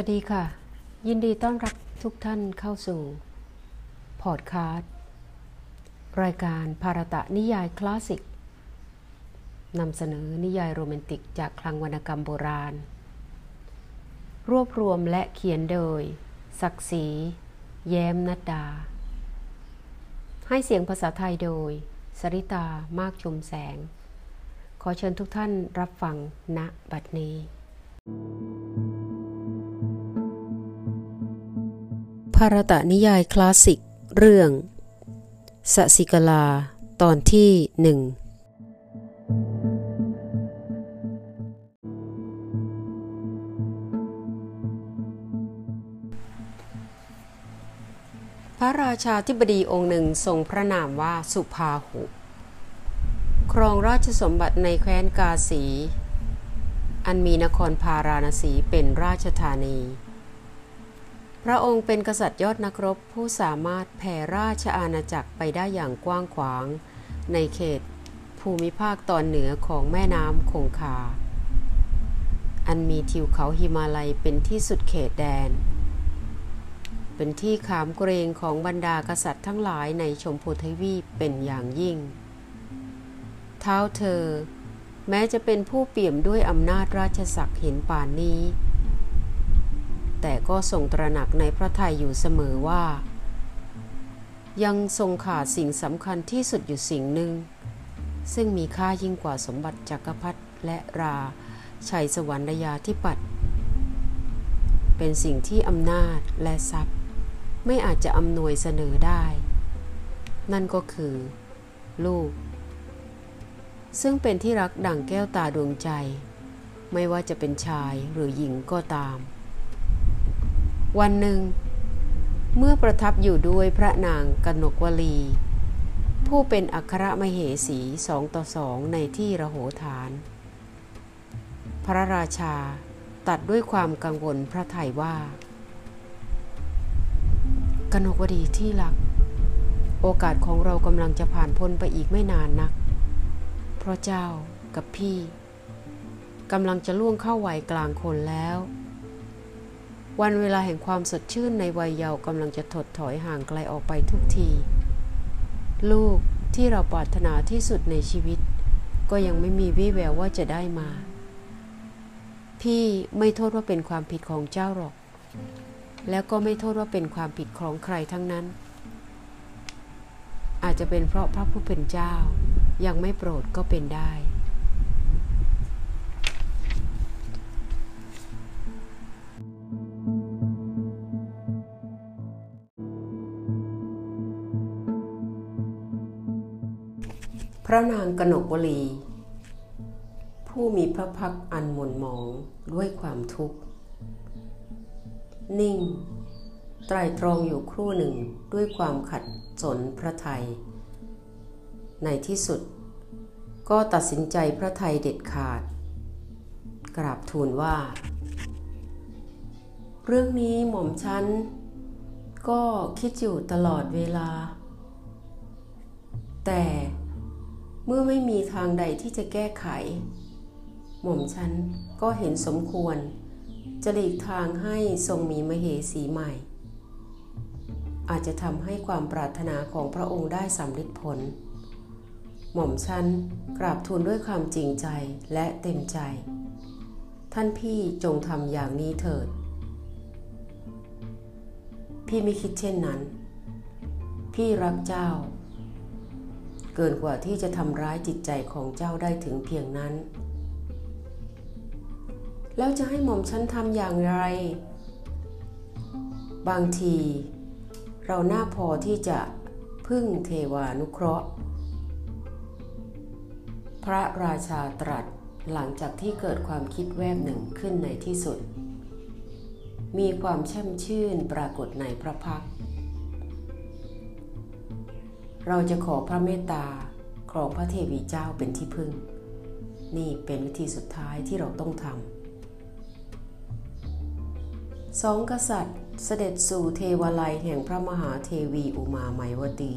วัสดีค่ะ ยินดีต้อนรับทุกท่านเข้าสู่ พอดคาสต์รายการภารตะนิยายคลาสสิกนำเสนอนิยายโรแมนติกจากคลังวรรณกรรมโบราณ รวบรวมและเขียนโดย ศักดิ์ศรี แย้มนัดดา ให้เสียงภาษาไทยโดย สริตามากชมแสง ขอเชิญทุกท่านรับฟังณบัดนี้ ภารตะนิยายคลาสสิก เรื่องสสิกลา ตอนที่หนึ่งพระราชาธิบดีองค์หนึ่งทรงพระนามว่าสุภาหุ ครองราชสมบัติในแคว้นกาสี อันมีนครพาราณสีเป็นราชธานี พระองค์เป็นกษัตริย์ยอดนักรบผู้สามารถแผ่ราชอาณาจักรไปได้อย่างกว้างขวาง ในเขตภูมิภาคตอนเหนือของแม่น้ำคงคา อันมีทิวเขาหิมาลัยเป็นที่สุดเขตแดน เป็นที่ขามเกรงของบรรดากษัตริย์ทั้งหลายในชมพูทวีปเป็นอย่างยิ่ง เท้าเธอ แม้จะเป็นผู้เปี่ยมด้วยอำนาจราชศักดิ์เห็นป่านนี้ แต่ก็ทรงตระหนักในพระทัยอยู่เสมอว่า ยังทรงขาดสิ่งสำคัญที่สุดอยู่สิ่งหนึ่ง ซึ่งมีค่ายิ่งกว่าสมบัติจักรพรรดิและราชัยสวรรยาธิปัตย์เป็นสิ่งที่อำนาจและทรัพย์ ไม่อาจจะอำนวยเสนอได้ นั่นก็คือ ลูก ซึ่งเป็นที่รักดั่งแก้วตาดวงใจ ไม่ว่าจะเป็นชายหรือหญิงก็ตาม วันหนึ่ง เมื่อประทับอยู่ด้วยพระนางกนกวลี ผู้เป็นอัครมเหสีสองต่อสองในที่ระโหฐาน พระราชาตัดด้วยความกังวลพระไทยว่า กนกวดีที่รัก โอกาสของเรากำลังจะผ่านพ้นไปอีกไม่นานนัก เพราะเจ้ากับพี่กำลังจะล่วงเข้าวัยกลางคนแล้ว วันเวลาแห่งความสดชื่นในวัยเยาว์กำลังจะถดถอยห่างไกลออกไปทุกที ลูกที่เราปรารถนาที่สุดในชีวิต ก็ยังไม่มีวี่แววว่าจะได้มา พี่ไม่โทษว่าเป็นความผิดของเจ้าหรอก แล้วก็ไม่โทษว่าเป็นความผิดของใครทั้งนั้น อาจจะเป็นเพราะพระผู้เป็นเจ้ายังไม่โปรดก็เป็นได้ พระนางกนกวลี ผู้มีพระพักอันหม่นหมองด้วยความทุกข์ นิ่ง ไตรตรองอยู่ครู่หนึ่งด้วยความขัดสนพระไทย ในที่สุด ก็ตัดสินใจพระไทยเด็ดขาด กราบทูลว่า เรื่องนี้หม่อมฉันก็คิดอยู่ตลอดเวลา แต่ เมื่อไม่มีทางใดที่จะแก้ไข หม่อมฉันก็เห็นสมควร จะหลีกทางให้ทรงมีมเหสีใหม่ อาจจะทำให้ความปรารถนาของพระองค์ได้สำเร็จผล หม่อมฉันกราบทูลด้วยความจริงใจและเต็มใจ ท่านพี่จงทำอย่างนี้เถิด พี่ไม่คิดเช่นนั้น พี่รักเจ้า เกินกว่าที่จะทำร้ายจิตใจของเจ้าได้ถึงเพียงนั้น แล้วจะให้หม่อมฉันทำอย่างไร บางที เราหน้าพอที่จะพึ่งเทวานุเคราะห์ พระราชาตรัสหลังจากที่เกิดความคิดแวบหนึ่งขึ้นในที่สุด มีความแช่มชื่นปรากฏในพระพักตร์ เราจะขอพระเมตตาครองพระเทวีเจ้าเป็นที่พึ่ง นี่เป็นวิธีสุดท้ายที่เราต้องทำสองกษัตริย์เสด็จสู่เทวาลัยแห่งพระมหาเทวีอุมาไมยวตี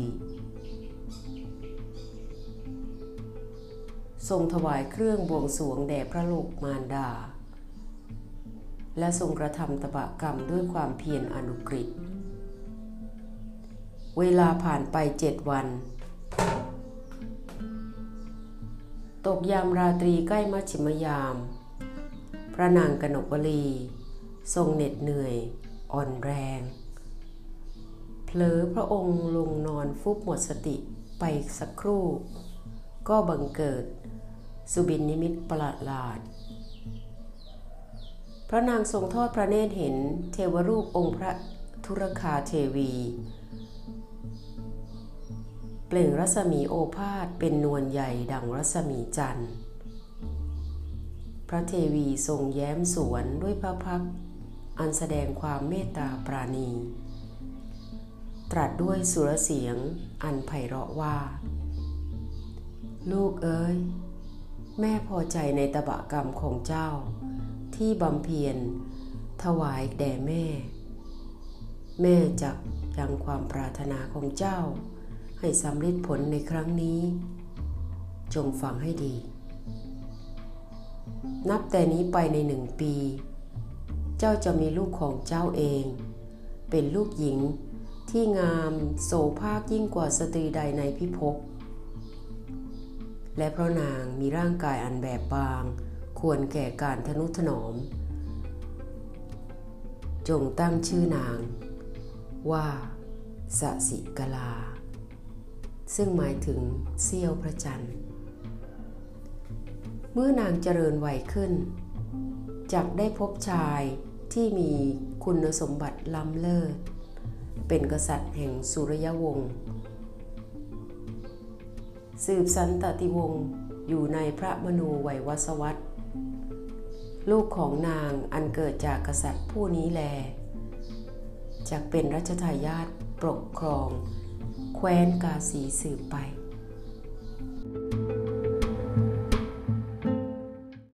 ทรงถวายเครื่องบวงสรวงแด่พระโลกมารดา และทรงกระทำตบะกรรมด้วยความเพียรอนุกฤษ เวลาผ่านไปเจ็ดวัน ตกยามราตรีใกล้มัชชิมยาม พระนางกนกวลี ทรงเหน็ดเหนื่อย อ่อนแรง เผลอพระองค์ลงนอนฟุบหมดสติไปสักครู่ ก็บังเกิด สุบินนิมิตประหลาด พระนางทรงทอดพระเนตรเห็นเทวรูปองค์พระธุรคาเทวี เปล่งรัศมีโอภาษเป็นนวลใหญ่ดังรัศมีจันทร์ พระเทวีทรงแย้มสวนด้วยพระพัก อันแสดงความเมตตาปราณี ตรัสด้วยสุรเสียงอันไพเราะว่า ลูกเอ้ย แม่พอใจในตบะกรรมของเจ้า ที่บำเพ็ญถวายแด่แม่ แม่จักยังความปรารถนาของเจ้า ให้สำเร็จผลในครั้งนี้ จงฟังให้ดี นับแต่นี้ไปในหนึ่งปี เจ้าจะมีลูกของเจ้าเอง เป็นลูกหญิงที่งามโสภาคยิ่งกว่าสตรีใดในพิภพและเพราะนางมีร่างกายอันแบบบาง ควรแก่การทนุถนอม จงตั้งชื่อนางว่าสสิกลา ซึ่งหมายถึงเสี้ยวพระจันทร์ เมื่อนางเจริญวัยขึ้นจักได้พบชายที่มีคุณสมบัติล้ำเลิศ เป็นกษัตริย์แห่งสุริยวงศ์สืบสันตติวงศ์อยู่ในพระมนูไวยวัสวัตลูกของนางอันเกิดจากกษัตริย์ผู้นี้แลจากเป็นรัชทายาทปกครอง แคว้นกาสีสืบไป